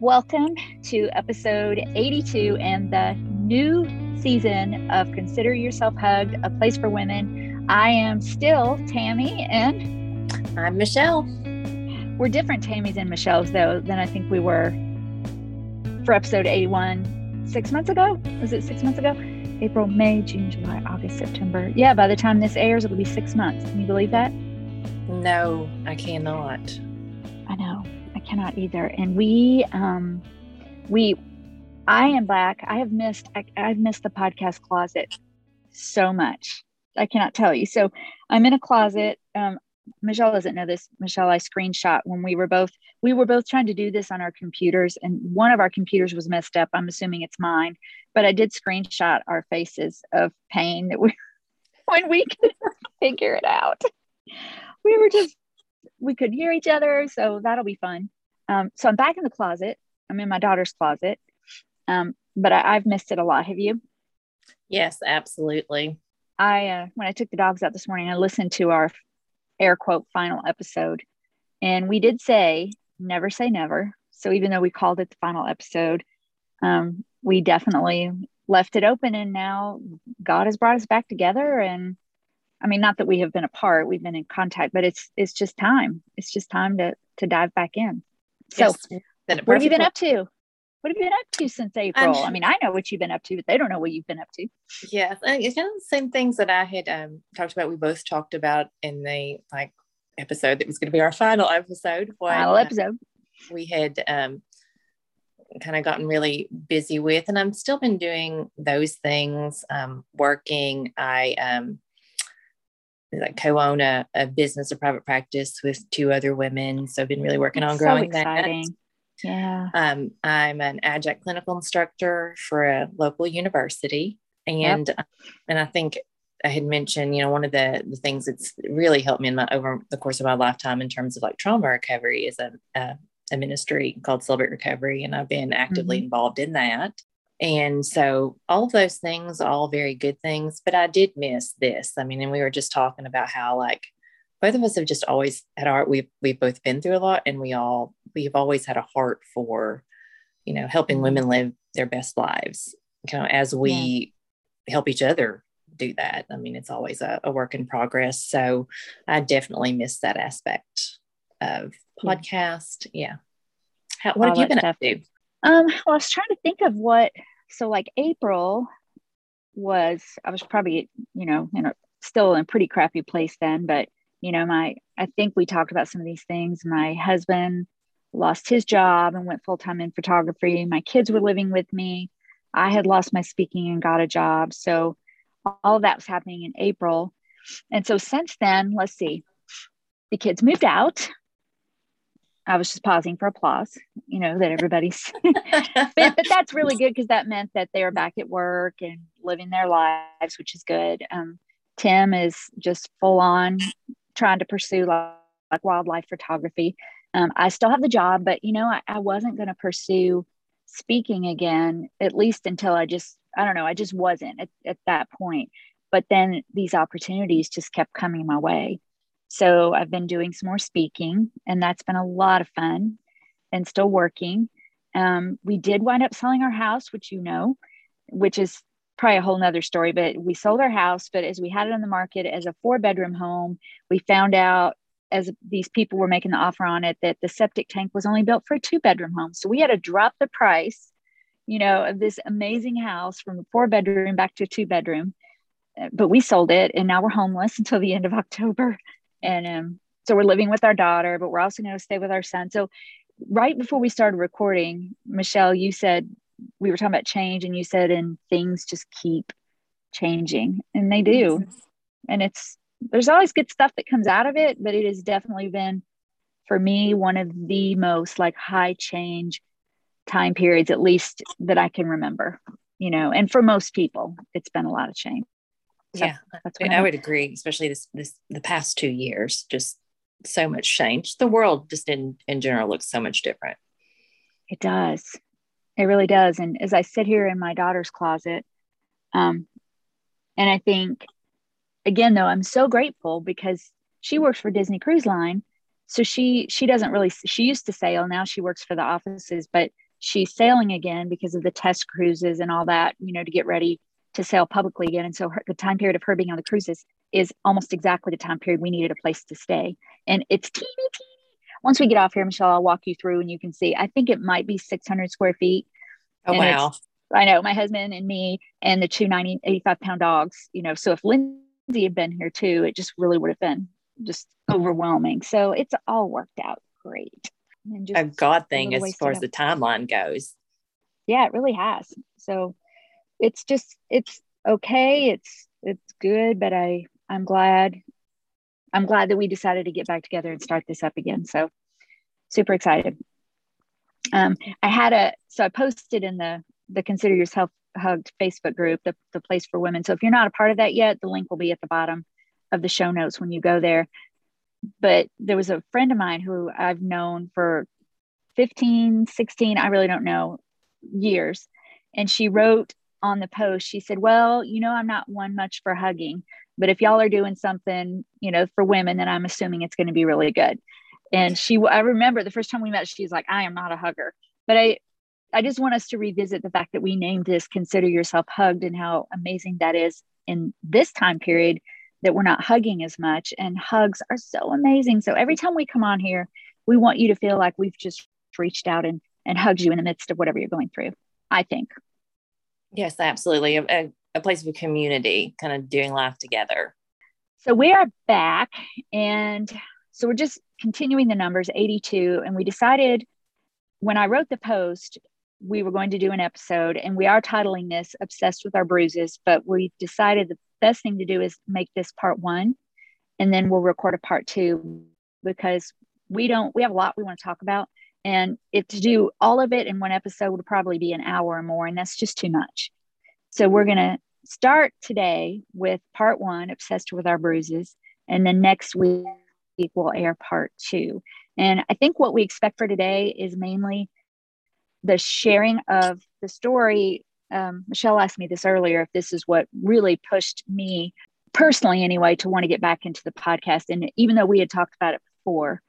Welcome to episode 82 and the new season of Consider Yourself Hugged, a place for women. I am still Tammy and I'm Michelle. We're different Tammys and Michelle's though than I think we were for episode 81 six months ago. Was it six months ago? April, May, June, July, August, September. Yeah, by the time this airs, it'll be six months. Can you believe that? No, I cannot. I know cannot either. And we, um, we, I am back. I have missed, I, I've missed the podcast closet so much. I cannot tell you. So I'm in a closet. Um, Michelle doesn't know this. Michelle, I screenshot when we were both we were both trying to do this on our computers, and one of our computers was messed up. I'm assuming it's mine, but I did screenshot our faces of pain that we when we could figure it out. We were just we could hear each other, so that'll be fun. Um, so I'm back in the closet. I'm in my daughter's closet, um, but I, have missed it a lot. Have you? Yes, absolutely. I uh, when I took the dogs out this morning, I listened to our air quote final episode, and we did say never say never. So even though we called it the final episode, um, we definitely left it open, and now God has brought us back together. And I mean, not that we have been apart; we've been in contact, but it's it's just time. It's just time to to dive back in. So, yes. what have you been up to? What have you been up to since April? I mean, I know what you've been up to, but they don't know what you've been up to. Yes, it's kind of the same things that I had um, talked about. We both talked about in the like episode that was going to be our final episode. When, final uh, episode. Uh, we had um, kind of gotten really busy with, and I'm still been doing those things. Um, working, I um, like co-own a, a, business, a private practice with two other women. So I've been really working That's on growing so that. Yeah. Um, I'm an adjunct clinical instructor for a local university. And yep. and I think I had mentioned, you know, one of the, the things that's really helped me in my over the course of my lifetime in terms of like trauma recovery is a, a, a ministry called Celebrate Recovery. And I've been actively mm-hmm. involved in that. And so all of those things, all very good things, but I did miss this. I mean, and we were just talking about how like both of us have just always had our we've we've both been through a lot and we all we've always had a heart for, you know, helping mm-hmm. women live their best lives. You know, as we yeah. help each other do that. I mean, it's always a, a work in progress. So I definitely miss that aspect of podcast. Yeah. How, what have you been up to? Um, well, I was trying to think of what, so like April was, I was probably, you know, in a, still in a pretty crappy place then, but, you know, my, I think we talked about some of these things. My husband lost his job and went full time in photography. My kids were living with me. I had lost my speaking and got a job. So all of that was happening in April. And so since then, let's see, the kids moved out. I was just pausing for applause, you know, that everybody's, but, but, that's really good because that meant that they are back at work and living their lives, which is good. Um, Tim is just full on trying to pursue like, like wildlife photography. Um, I still have the job, but you know, I, I wasn't going to pursue speaking again, at least until I just, I don't know, I just wasn't at, at that point. But then these opportunities just kept coming my way. So I've been doing some more speaking, and that's been a lot of fun and still working. Um, we did wind up selling our house, which you know, which is probably a whole nother story, but we sold our house. But as we had it on the market as a four bedroom home, we found out as these people were making the offer on it that the septic tank was only built for a two bedroom home. So we had to drop the price, you know, of this amazing house from a four bedroom back to a two bedroom. But we sold it and now we're homeless until the end of October. And um, so we're living with our daughter, but we're also going to stay with our son. So right before we started recording, Michelle, you said we were talking about change, and you said, and things just keep changing, and they do. And it's there's always good stuff that comes out of it, but it has definitely been for me one of the most like high change time periods, at least that I can remember. You know, and for most people, it's been a lot of change. Yeah, that's I, I would agree, especially this this the past two years, just so much change. The world just in in general looks so much different. It does. It really does. And as I sit here in my daughter's closet, um, and I think again though, I'm so grateful because she works for Disney Cruise Line. So she she doesn't really she used to sail, now she works for the offices, but she's sailing again because of the test cruises and all that, you know, to get ready to sail publicly again. And so her, the time period of her being on the cruises is almost exactly the time period we needed a place to stay. And it's teeny, teeny. Once we get off here, Michelle, I'll walk you through and you can see. I think it might be 600 square feet. Oh, wow. I know my husband and me and the two 90, 85 pound dogs, you know, so if Lindsay had been here too, it just really would have been just overwhelming. So it's all worked out great. And just a God thing as far as the timeline goes. Yeah, it really has. So it's just it's okay. It's it's good, but I I'm glad I'm glad that we decided to get back together and start this up again. So super excited. Um, I had a so I posted in the the Consider Yourself Hugged Facebook group, the, the place for women. So if you're not a part of that yet, the link will be at the bottom of the show notes when you go there. But there was a friend of mine who I've known for 15, 16, I really don't know, years. And she wrote on the post, she said, Well, you know, I'm not one much for hugging, but if y'all are doing something, you know, for women, then I'm assuming it's going to be really good. And she, I remember the first time we met, she's like, I am not a hugger. But I, I just want us to revisit the fact that we named this Consider Yourself Hugged and how amazing that is in this time period that we're not hugging as much. And hugs are so amazing. So every time we come on here, we want you to feel like we've just reached out and, and hugged you in the midst of whatever you're going through, I think. Yes, absolutely. A, a place of community, kind of doing life together. So we are back. And so we're just continuing the numbers 82. And we decided when I wrote the post, we were going to do an episode, and we are titling this Obsessed with Our Bruises, but we decided the best thing to do is make this part one, and then we'll record a part two because we don't, we have a lot we want to talk about. And if to do all of it in one episode would probably be an hour or more, and that's just too much. So we're going to start today with part one, Obsessed with Our Bruises, and then next week we'll air part two. And I think what we expect for today is mainly the sharing of the story. Um, Michelle asked me this earlier if this is what really pushed me personally, anyway, to want to get back into the podcast. And even though we had talked about it before,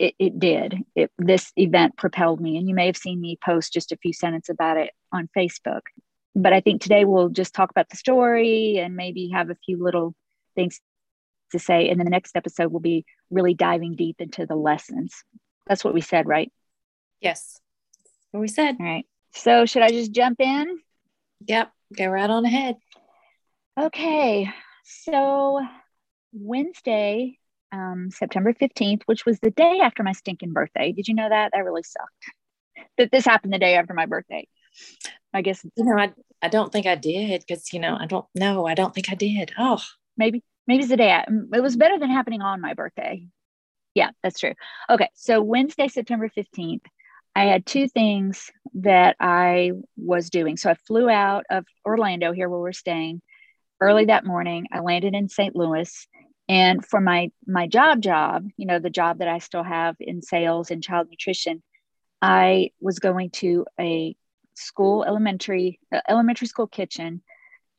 it, it did. It, this event propelled me. And you may have seen me post just a few sentences about it on Facebook. But I think today we'll just talk about the story and maybe have a few little things to say. And then the next episode will be really diving deep into the lessons. That's what we said, right? Yes. What we said. All right. So should I just jump in? Yep. Go right on ahead. Okay. So Wednesday, um, September 15th, which was the day after my stinking birthday. Did you know that? That really sucked. That this happened the day after my birthday. I guess you know, I I don't think I did because you know I don't know. I don't think I did. Oh, maybe maybe it's the day. I, it was better than happening on my birthday. Yeah, that's true. Okay, so Wednesday, September 15th, I had two things that I was doing. So I flew out of Orlando here where we're staying early that morning. I landed in St. Louis and for my my job job, you know, the job that I still have in sales and child nutrition, I was going to a school elementary uh, elementary school kitchen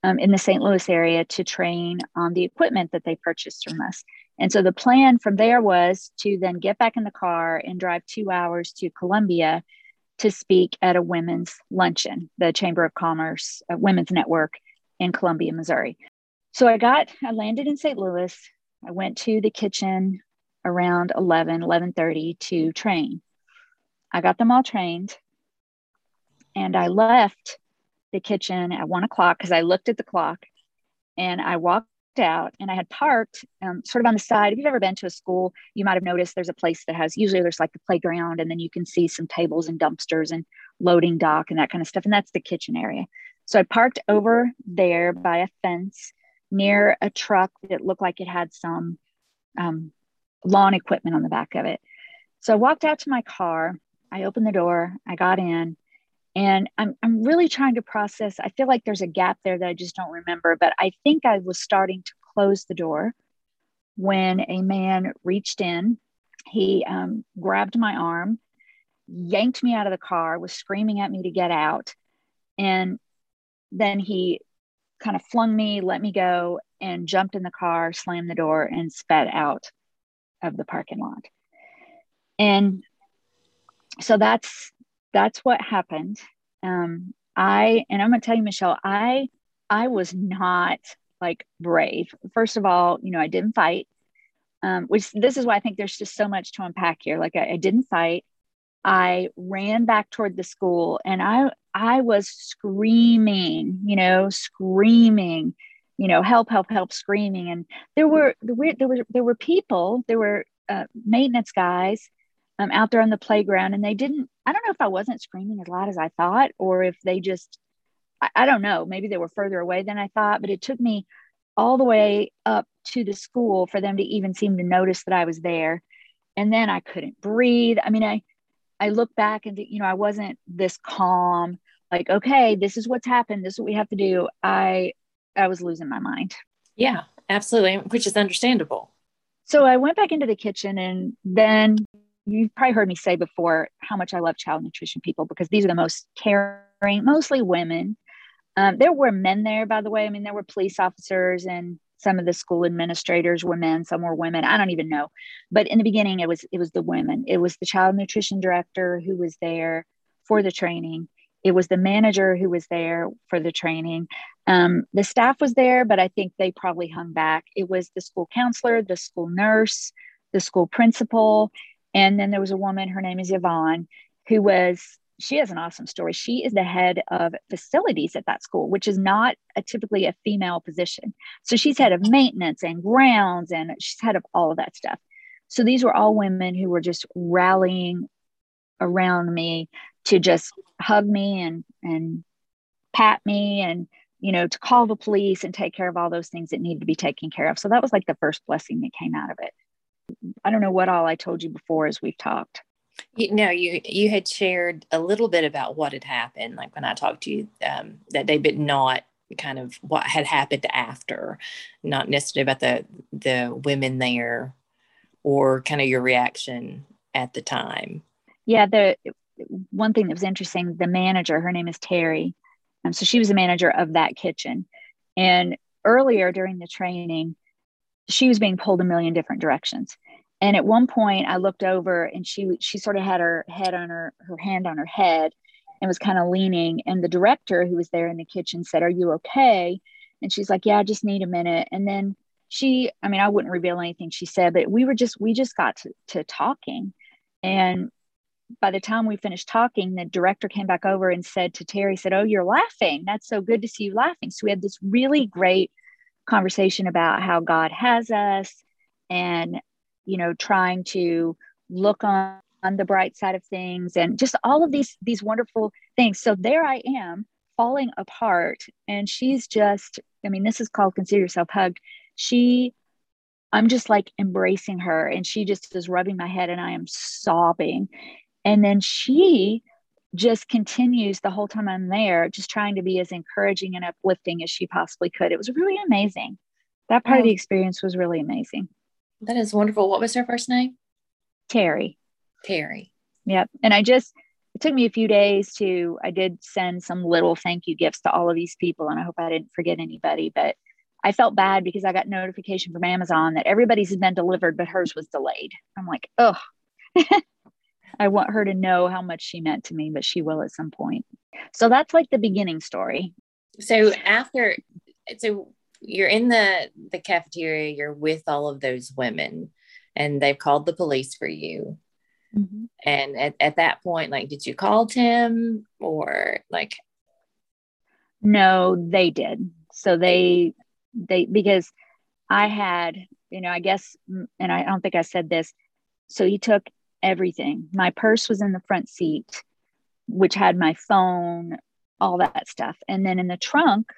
um, in the St. Louis area to train on the equipment that they purchased from us. And so the plan from there was to then get back in the car and drive two hours to Columbia to speak at a women's luncheon, the Chamber of Commerce uh, Women's Network in Columbia, Missouri. So I got, I landed in St. Louis. I went to the kitchen around 11, 11.30 to train. I got them all trained and I left the kitchen at one o'clock because I looked at the clock and I walked out and I had parked um, sort of on the side. If you've ever been to a school, you might have noticed there's a place that has usually there's like the playground and then you can see some tables and dumpsters and loading dock and that kind of stuff. And that's the kitchen area. So I parked over there by a fence near a truck that looked like it had some um, lawn equipment on the back of it. So I walked out to my car. I opened the door. I got in and I'm, I'm really trying to process. I feel like there's a gap there that I just don't remember, but I think I was starting to close the door when a man reached in. He um, grabbed my arm, yanked me out of the car, was screaming at me to get out. And then he kind of flung me, let me go, and jumped in the car, slammed the door, and sped out of the parking lot. And so that's that's what happened. Um, I and I'm gonna tell you, Michelle, I I was not like brave. First of all, you know, I didn't fight. Um, which this is why I think there's just so much to unpack here. Like I, I didn't fight. I ran back toward the school and I I was screaming, you know, screaming, you know, help, help, help, screaming. And there were there were there were there were people, there were uh, maintenance guys um, out there on the playground, and they didn't. I don't know if I wasn't screaming as loud as I thought, or if they just, I, I don't know, maybe they were further away than I thought. But it took me all the way up to the school for them to even seem to notice that I was there. And then I couldn't breathe. I mean, I I look back and you know I wasn't this calm like okay this is what's happened this is what we have to do I I was losing my mind. Yeah, absolutely, which is understandable. So I went back into the kitchen and then you've probably heard me say before how much I love child nutrition people because these are the most caring, mostly women. Um, there were men there, by the way. I mean, there were police officers and some of the school administrators were men some were women i don't even know but in the beginning it was it was the women it was the child nutrition director who was there for the training it was the manager who was there for the training um, the staff was there but i think they probably hung back it was the school counselor the school nurse the school principal and then there was a woman her name is yvonne who was she has an awesome story. She is the head of facilities at that school, which is not a typically a female position. So she's head of maintenance and grounds, and she's head of all of that stuff. So these were all women who were just rallying around me to just hug me and and pat me and you know to call the police and take care of all those things that needed to be taken care of. So that was like the first blessing that came out of it. I don't know what all I told you before as we've talked. You know, you you had shared a little bit about what had happened, like when I talked to you um, that day, but not kind of what had happened after, not necessarily about the the women there, or kind of your reaction at the time. Yeah, the one thing that was interesting, the manager, her name is Terry, um, so she was the manager of that kitchen, and earlier during the training, she was being pulled a million different directions. And at one point i looked over and she she sort of had her head on her her hand on her head and was kind of leaning. And the director who was there in the kitchen said are you okay? And she's like yeah i just need a minute. And then she i mean i wouldn't reveal anything she said but we were just we just got to, to talking. And by the time we finished talking the director came back over and said to terry said oh you're laughing. That's so good to see you laughing. So we had this really great conversation about how god has us and you know trying to look on, on the bright side of things and just all of these these wonderful things. So there i am falling apart and she's just i mean this is called consider yourself hugged. She i'm just like embracing her and she just is rubbing my head and i am sobbing and then she just continues the whole time i'm there just trying to be as encouraging and uplifting as she possibly could it was really amazing that part oh. of the oh. experience was really amazing that is wonderful. What was her first name? Terry. Terry. Yep. And I just, it took me a few days to, I did send some little thank you gifts to all of these people. And I hope I didn't forget anybody, but I felt bad because I got notification from Amazon that everybody's had been delivered, but hers was delayed. I'm like, oh, I want her to know how much she meant to me, but she will at some point. So that's like the beginning story. So after, so you're in the the cafeteria you're with all of those women and they've called the police for you mm-hmm. and at, at that point like did you call tim or like no they did so they they because i had you know i guess and i don't think i said this so he took everything my purse was in the front seat which had my phone all that stuff and then in the trunk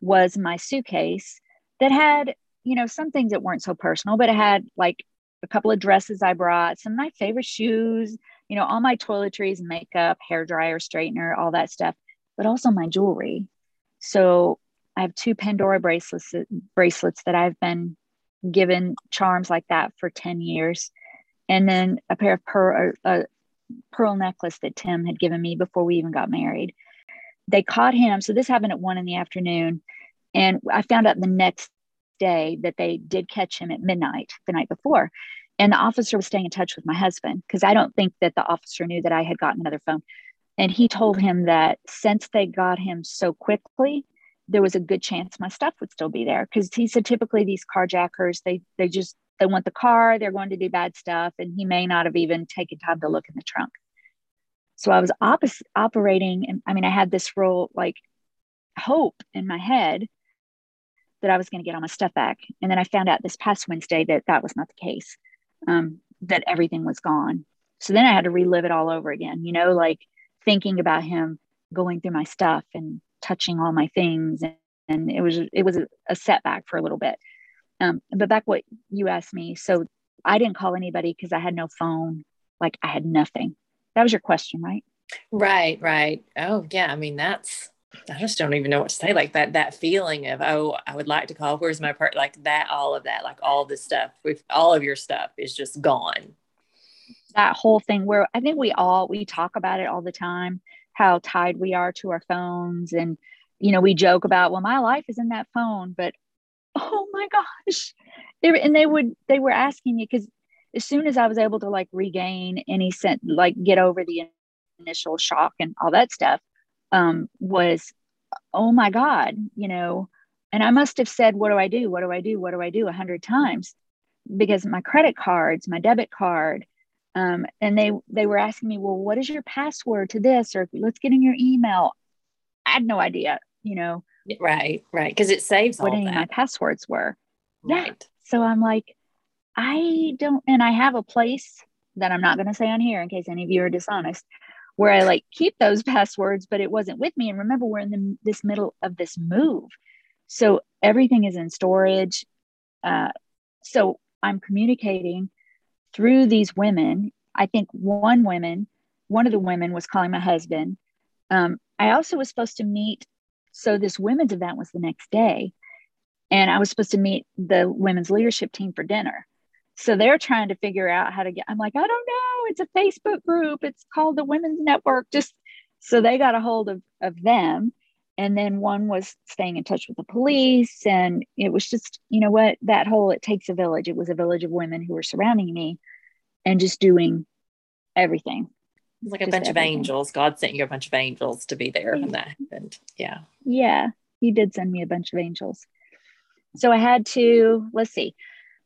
was my suitcase that had, you know, some things that weren't so personal, but it had like a couple of dresses I brought, some of my favorite shoes, you know, all my toiletries, makeup, hair dryer, straightener, all that stuff, but also my jewelry. So I have two Pandora bracelets bracelets that I've been given charms like that for 10 years. And then a pair of pearl, a pearl necklace that Tim had given me before we even got married they caught him. So this happened at one in the afternoon. And I found out the next day that they did catch him at midnight the night before. And the officer was staying in touch with my husband because I don't think that the officer knew that I had gotten another phone. And he told him that since they got him so quickly, there was a good chance my stuff would still be there. Because he said typically these carjackers, they they just they want the car, they're going to do bad stuff, and he may not have even taken time to look in the trunk. So I was op- operating, and I mean, I had this real like hope in my head that I was going to get all my stuff back. And then I found out this past Wednesday that that was not the case, um, that everything was gone. So then I had to relive it all over again, you know, like thinking about him going through my stuff and touching all my things. And, and it was, it was a, a setback for a little bit. Um, but back what you asked me. So I didn't call anybody because I had no phone. Like I had nothing. That was your question, right? Right, right. Oh, yeah. I mean, that's I just don't even know what to say. Like that, that feeling of, oh, I would like to call. Where's my part? Like that, all of that, like all this stuff with all of your stuff is just gone. That whole thing where I think we all, we talk about it all the time, how tied we are to our phones. And, you know, we joke about, well, my life is in that phone, but oh my gosh. They were, and they would, they were asking me because as soon as I was able to like regain any sense, like get over the initial shock and all that stuff, um, was, oh my God, you know, and I must have said, what do I do? What do I do? What do I do? A hundred times because my credit cards, my debit card, um, and they they were asking me, well, what is your password to this? Or let's get in your email. I had no idea, you know. Right, right, because it saves what any of my passwords were. Right. Yeah. So I'm like, I don't, and I have a place that I'm not going to say on here in case any of you are dishonest where I like keep those passwords, but it wasn't with me. And remember, we're in the, this middle of this move. So everything is in storage. Uh, so I'm communicating through these women. I think one woman, one of the women was calling my husband. Um, I also was supposed to meet. So this women's event was the next day. And I was supposed to meet the women's leadership team for dinner. So they're trying to figure out how to get, I'm like, I don't know. It's a Facebook group. It's called the Women's Network. Just so they got a hold of, of them. And then one was staying in touch with the police. And it was just, you know what, that whole it takes a village. It was a village of women who were surrounding me and just doing everything. It's like a bunch everything. of angels. God sent you a bunch of angels to be there yeah. when that happened. Yeah. Yeah. He did send me a bunch of angels. So I had to, let's see.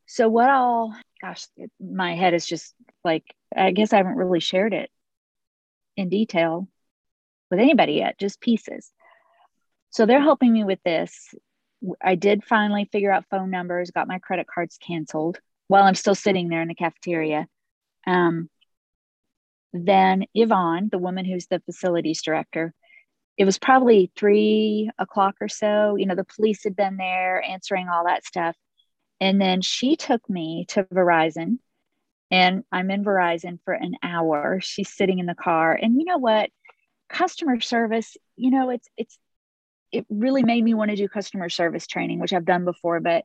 So what all gosh, my head is just like, I guess I haven't really shared it in detail with anybody yet, just pieces. So they're helping me with this. I did finally figure out phone numbers, got my credit cards canceled while I'm still sitting there in the cafeteria. Um, then Yvonne, the woman who's the facilities director, it was probably three o'clock or so. You know, the police had been there answering all that stuff. And then she took me to Verizon and I'm in Verizon for an hour. She's sitting in the car. And you know what? Customer service, you know, it's, it's, it really made me want to do customer service training, which I've done before, but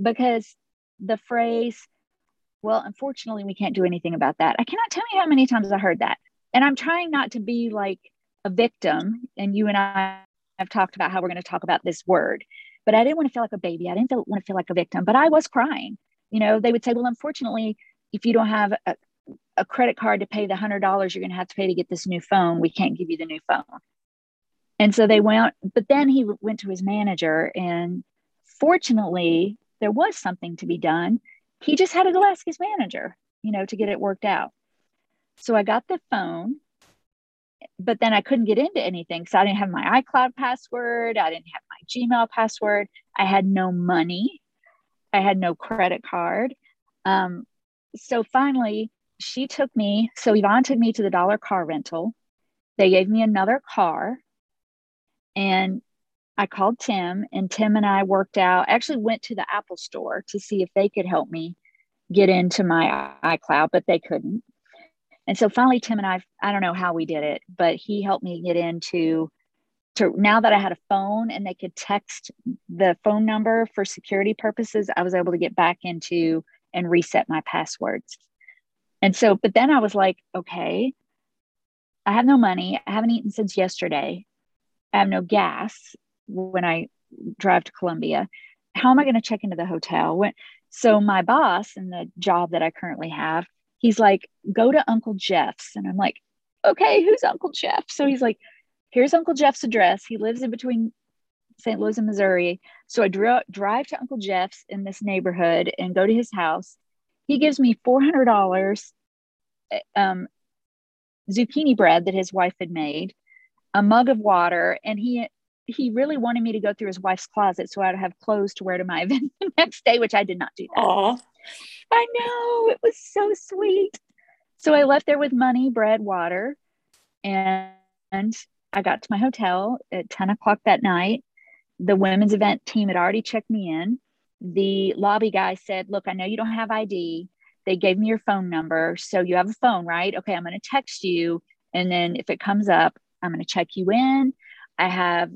because the phrase, well, unfortunately, we can't do anything about that. I cannot tell you how many times I heard that. And I'm trying not to be like a victim. And you and I have talked about how we're going to talk about this word but I didn't want to feel like a baby. I didn't feel, want to feel like a victim, but I was crying. You know, they would say, well, unfortunately, if you don't have a, a credit card to pay the hundred dollars you're going to have to pay to get this new phone, we can't give you the new phone. And so they went, but then he went to his manager, and fortunately, there was something to be done. He just had to go ask his manager, you know, to get it worked out. So I got the phone but then I couldn't get into anything. So I didn't have my iCloud password. I didn't have my Gmail password. I had no money. I had no credit card. Um, so finally, she took me. So Yvonne took me to the dollar car rental. They gave me another car. And I called Tim, and Tim and I worked out. Actually, went to the Apple store to see if they could help me get into my iCloud, but they couldn't. And so finally, Tim and I, I don't know how we did it, but he helped me get into to now that I had a phone and they could text the phone number for security purposes, I was able to get back into and reset my passwords. And so, but then I was like, okay, I have no money. I haven't eaten since yesterday. I have no gas when I drive to Columbia. How am I going to check into the hotel? When, so my boss in the job that I currently have, he's like, go to Uncle Jeff's. And I'm like, okay, who's Uncle Jeff? So he's like, here's Uncle Jeff's address. He lives in between St. Louis and Missouri. So I dro- drive to Uncle Jeff's in this neighborhood and go to his house. He gives me $400 eh, um, zucchini bread that his wife had made, a mug of water, and he he really wanted me to go through his wife's closet so I'd have clothes to wear to my event the next day, which I did not do that. Aww. I know it was so sweet. So I left there with money, bread, water, and I got to my hotel at 10 o'clock that night. The women's event team had already checked me in. The lobby guy said, Look, I know you don't have ID. They gave me your phone number. So you have a phone, right? Okay, I'm going to text you. And then if it comes up, I'm going to check you in. I have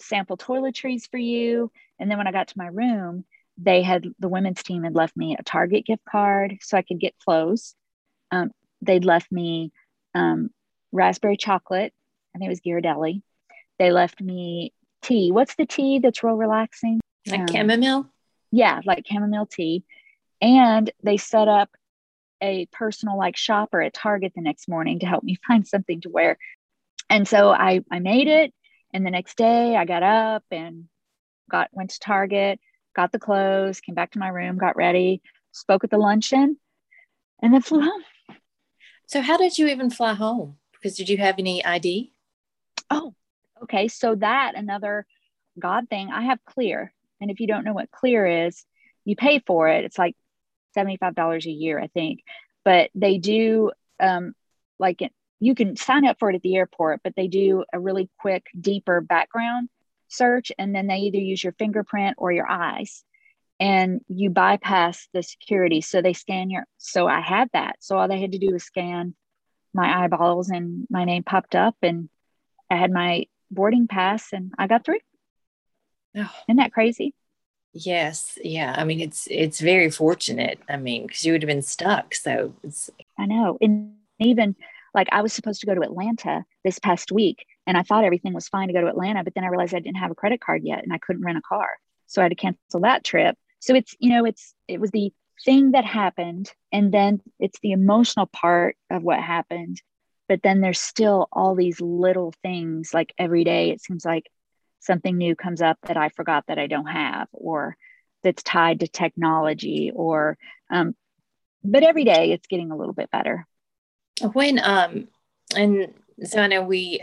sample toiletries for you. And then when I got to my room, they had the women's team had left me a Target gift card so I could get clothes. Um, they'd left me um, raspberry chocolate. I think it was Ghirardelli. They left me tea. What's the tea that's real relaxing? Like um, chamomile? Yeah, like chamomile tea. And they set up a personal like shopper at Target the next morning to help me find something to wear. And so I, I made it. And the next day I got up and got went to Target, got the clothes, came back to my room, got ready, spoke at the luncheon, and then flew home. So how did you even fly home? Because did you have any ID? Oh, okay. So that another God thing. I have Clear, and if you don't know what Clear is, you pay for it. It's like seventy-five dollars a year, I think. But they do um, like you can sign up for it at the airport, but they do a really quick, deeper background search, and then they either use your fingerprint or your eyes, and you bypass the security. So they scan your. So I had that. So all they had to do was scan my eyeballs, and my name popped up, and I had my boarding pass, and I got through. Oh. Isn't that crazy? Yes, yeah. I mean, it's it's very fortunate. I mean, because you would have been stuck. So it's. I know, and even like I was supposed to go to Atlanta this past week and I thought everything was fine to go to Atlanta, but then I realized I didn't have a credit card yet and I couldn't rent a car. So I had to cancel that trip. So it's, you know, it's, it was the thing that happened and then it's the emotional part of what happened. But then there's still all these little things like every day, it seems like something new comes up that I forgot that I don't have or that's tied to technology or, um, but every day it's getting a little bit better. When um and so I know we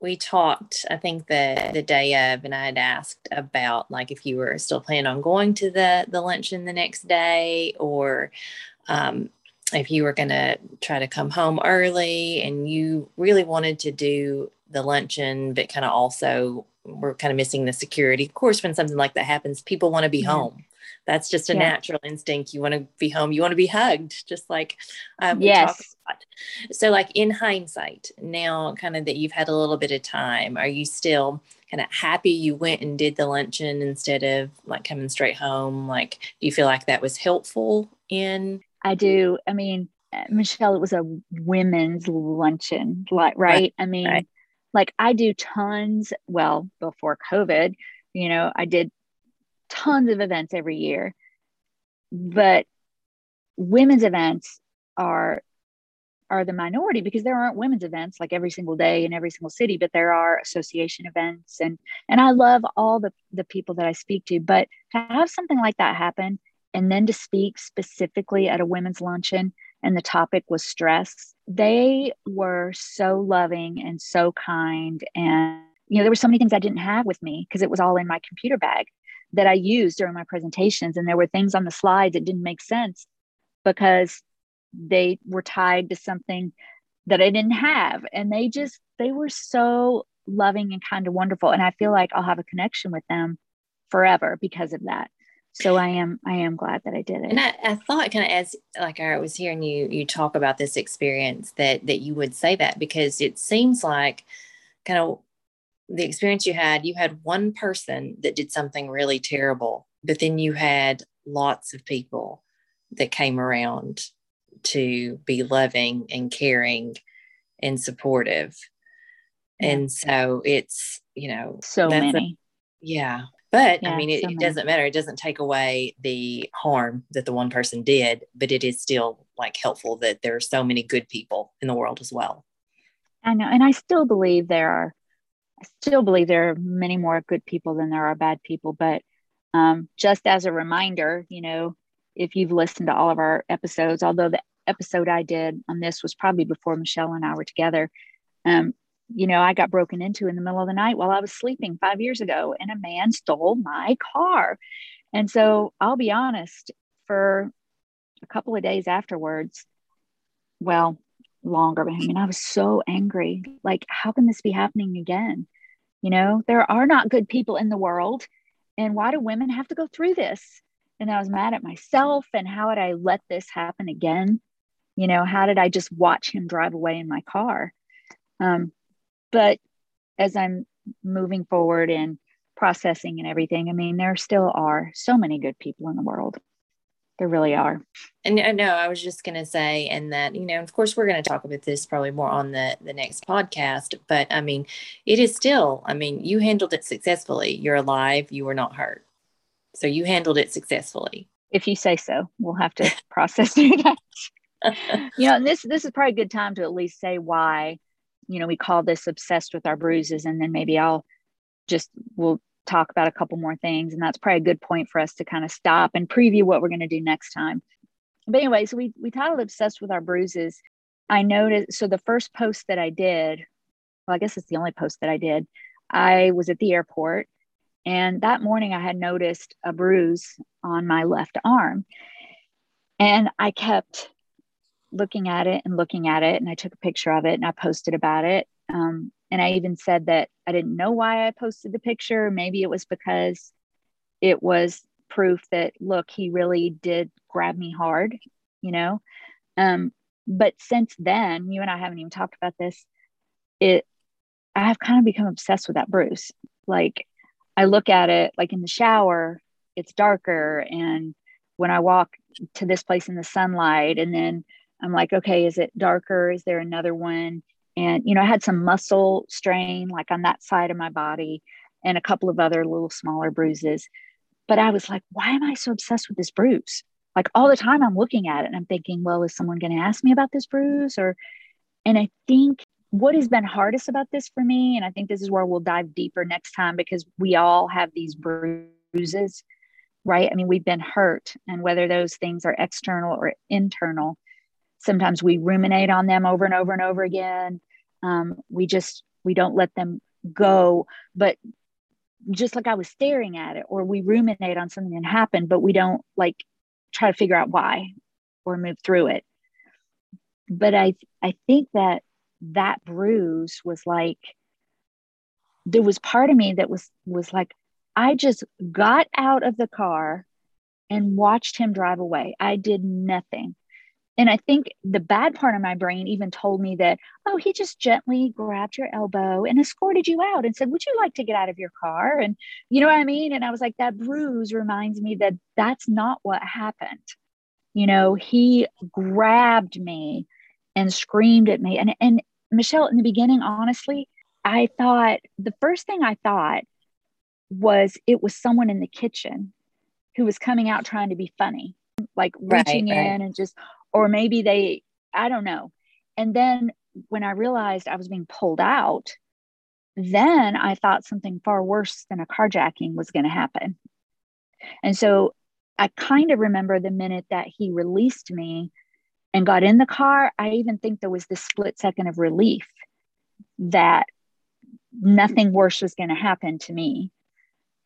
we talked I think the the day of and I had asked about like if you were still planning on going to the the luncheon the next day or um if you were going to try to come home early and you really wanted to do the luncheon but kind of also we're kind of missing the security. Of course when something like that happens people want to be home that's just a yeah. natural instinct. You want to be home. You want to be hugged, just like um, yes. So, like in hindsight, now kind of that you've had a little bit of time, are you still kind of happy you went and did the luncheon instead of like coming straight home? Like, do you feel like that was helpful in? I do. I mean, uh, Michelle, it was a women's luncheon, like right. right. I mean, right. like I do tons. Well, before COVID, you know, I did tons of events every year, but women's events are are the minority because there aren't women's events like every single day in every single city but there are association events. And and i love all the the people that i speak to but to have something like that happen and then to speak specifically at a women's luncheon and the topic was stress they were so loving and so kind. And you know there were so many things i didn't have with me because it was all in my computer bag that I used during my presentations. And there were things on the slides that didn't make sense because they were tied to something that I didn't have. And they just, they were so loving and kind of wonderful. And I feel like I'll have a connection with them forever because of that. So I am, I am glad that I did it. And I, I thought kind of as like I was hearing you, you talk about this experience that, that you would say that because it seems like kind of the experience you had, you had one person that did something really terrible, but then you had lots of people that came around to be loving and caring and supportive. Yeah. And so it's, you know, so many. A, yeah. But yeah, I mean, it, so it doesn't matter. It doesn't take away the harm that the one person did, but it is still like helpful that there are so many good people in the world as well. I know. And I still believe there are, I still believe there are many more good people than there are bad people. But um, just as a reminder, you know, if you've listened to all of our episodes, although the episode I did on this was probably before Michelle and I were together, um, you know, I got broken into in the middle of the night while I was sleeping five years ago, and a man stole my car. And so I'll be honest, for a couple of days afterwards, well, longer, but I mean, I was so angry. Like, how can this be happening again? You know, there are not good people in the world. And why do women have to go through this? And I was mad at myself. And how had I let this happen again? You know, how did I just watch him drive away in my car? Um, but as I'm moving forward and processing and everything, I mean, there still are so many good people in the world. There really are. And uh, no, I was just going to say, and that, you know, of course, we're going to talk about this probably more on the, the next podcast, but I mean, it is still, I mean, you handled it successfully. You're alive, you were not hurt. So you handled it successfully. If you say so, we'll have to process that. you know, and this this is probably a good time to at least say why, you know, we call this obsessed with our bruises, and then maybe I'll just we'll talk about a couple more things. And that's probably a good point for us to kind of stop and preview what we're going to do next time. But anyway, so we, we titled Obsessed with Our Bruises. I noticed, so the first post that I did, well, I guess it's the only post that I did, I was at the airport. And that morning I had noticed a bruise on my left arm. And I kept looking at it and looking at it. And I took a picture of it and I posted about it. Um, and I even said that I didn't know why I posted the picture. Maybe it was because it was proof that, look, he really did grab me hard, you know? Um, but since then, you and I haven't even talked about this. It, I have kind of become obsessed with that bruise. Like, I look at it like in the shower, it's darker. And when I walk to this place in the sunlight, and then I'm like, okay, is it darker? Is there another one? And, you know, I had some muscle strain like on that side of my body and a couple of other little smaller bruises. But I was like, why am I so obsessed with this bruise? Like all the time I'm looking at it and I'm thinking, well, is someone going to ask me about this bruise? Or, and I think what has been hardest about this for me, and I think this is where we'll dive deeper next time because we all have these bruises, right? I mean, we've been hurt, and whether those things are external or internal, sometimes we ruminate on them over and over and over again um, we just we don't let them go but just like i was staring at it or we ruminate on something that happened but we don't like try to figure out why or move through it. But i i think that that bruise was like there was part of me that was was like i just got out of the car and watched him drive away. I did nothing and I think the bad part of my brain even told me that, oh, he just gently grabbed your elbow and escorted you out and said, Would you like to get out of your car? And you know what I mean? And I was like, That bruise reminds me that that's not what happened. You know, he grabbed me and screamed at me. And, and Michelle, in the beginning, honestly, I thought the first thing I thought was it was someone in the kitchen who was coming out trying to be funny like reaching right, in and just or maybe they i don't know. And then when i realized i was being pulled out then i thought something far worse than a carjacking was going to happen. And so i kind of remember the minute that he released me and got in the car i even think there was this split second of relief that nothing worse was going to happen to me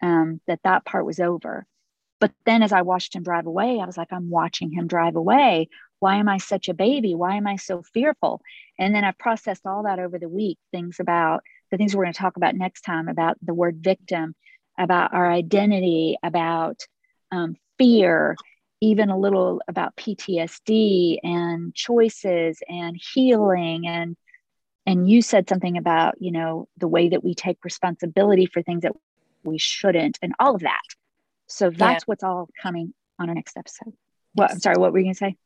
um, that that part was over. But then as i watched him drive away i was like i'm watching him drive away why am I such a baby? Why am I so fearful? And then I've processed all that over the week things about the things we're going to talk about next time about the word victim, about our identity, about um, fear, even a little about PTSD and choices and healing and and you said something about you know the way that we take responsibility for things that we shouldn't and all of that so that's yeah. what's all coming on our next episode well i'm sorry what were you going to say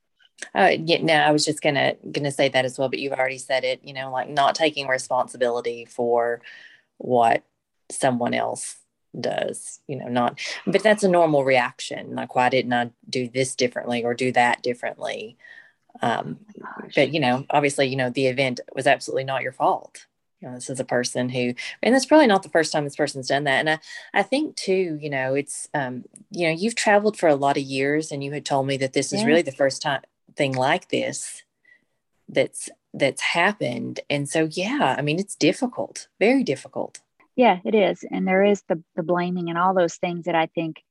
uh, yeah, no, I was just gonna gonna say that as well, but you've already said it. You know, like not taking responsibility for what someone else does. You know, not. But that's a normal reaction. Like, why didn't I do this differently or do that differently? Um, but you know, obviously, you know, the event was absolutely not your fault. You know, this is a person who, and it's probably not the first time this person's done that. And I, I think too, you know, it's, um, you know, you've traveled for a lot of years, and you had told me that this is really the first time thing like this that's that's happened. And so, yeah, I mean, it's difficult, very difficult. Yeah, it is, and there is the the blaming and all those things that I think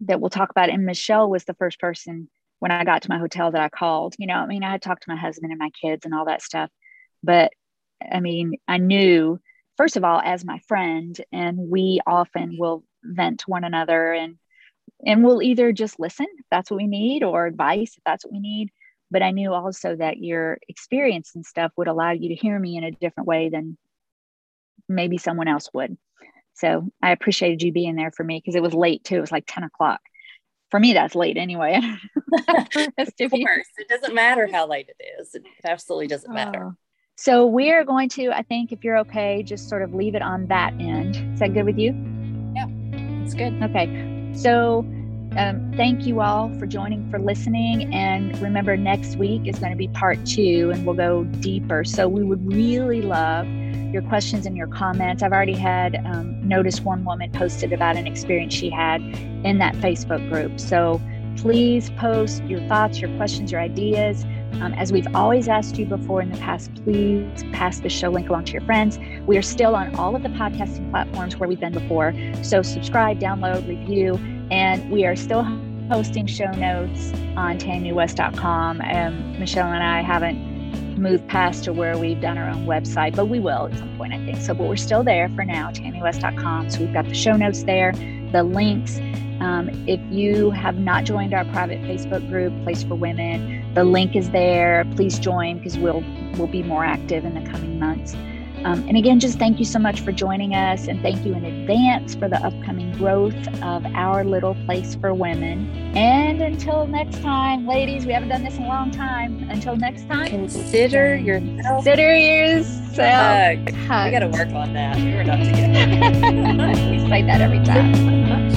that we'll talk about. And Michelle was the first person when I got to my hotel that I called. You know, I mean, I had talked to my husband and my kids and all that stuff, but I mean, I knew first of all as my friend, and we often will vent to one another and and we'll either just listen if that's what we need or advice if that's what we need. But i knew also that your experience and stuff would allow you to hear me in a different way than maybe someone else would. So i appreciated you being there for me because it was late too. It was like 10 o'clock. For me that's late anyway. Of course. It doesn't matter how late it is. It absolutely doesn't matter. Oh. so we're going to i think if you're okay just sort of leave it on that end. Is that good with you? Yeah. It's good. Okay so um, thank you all for joining for listening and remember next week is going to be part two and we'll go deeper so we would really love your questions and your comments. I've already had um, noticed one woman posted about an experience she had in that Facebook group. So please post your thoughts, your questions, your ideas. Um, as we've always asked you before in the past, please pass the show link along to your friends. We are still on all of the podcasting platforms where we've been before. So subscribe, download, review, and we are still posting show notes on tammywest.com. Um, Michelle and I haven't moved past to where we've done our own website, but we will at some point, I think. So, but we're still there for now, tammywest.com. So we've got the show notes there, the links. Um, if you have not joined our private Facebook group, Place for Women, the link is there. Please join because we'll we'll be more active in the coming months. Um, and again, just thank you so much for joining us, and thank you in advance for the upcoming growth of our little place for women. And until next time, ladies, we haven't done this in a long time. Until next time, consider yourself. Consider yourself. Hug. Hug. We got to work on that. We're not together. we say that every time.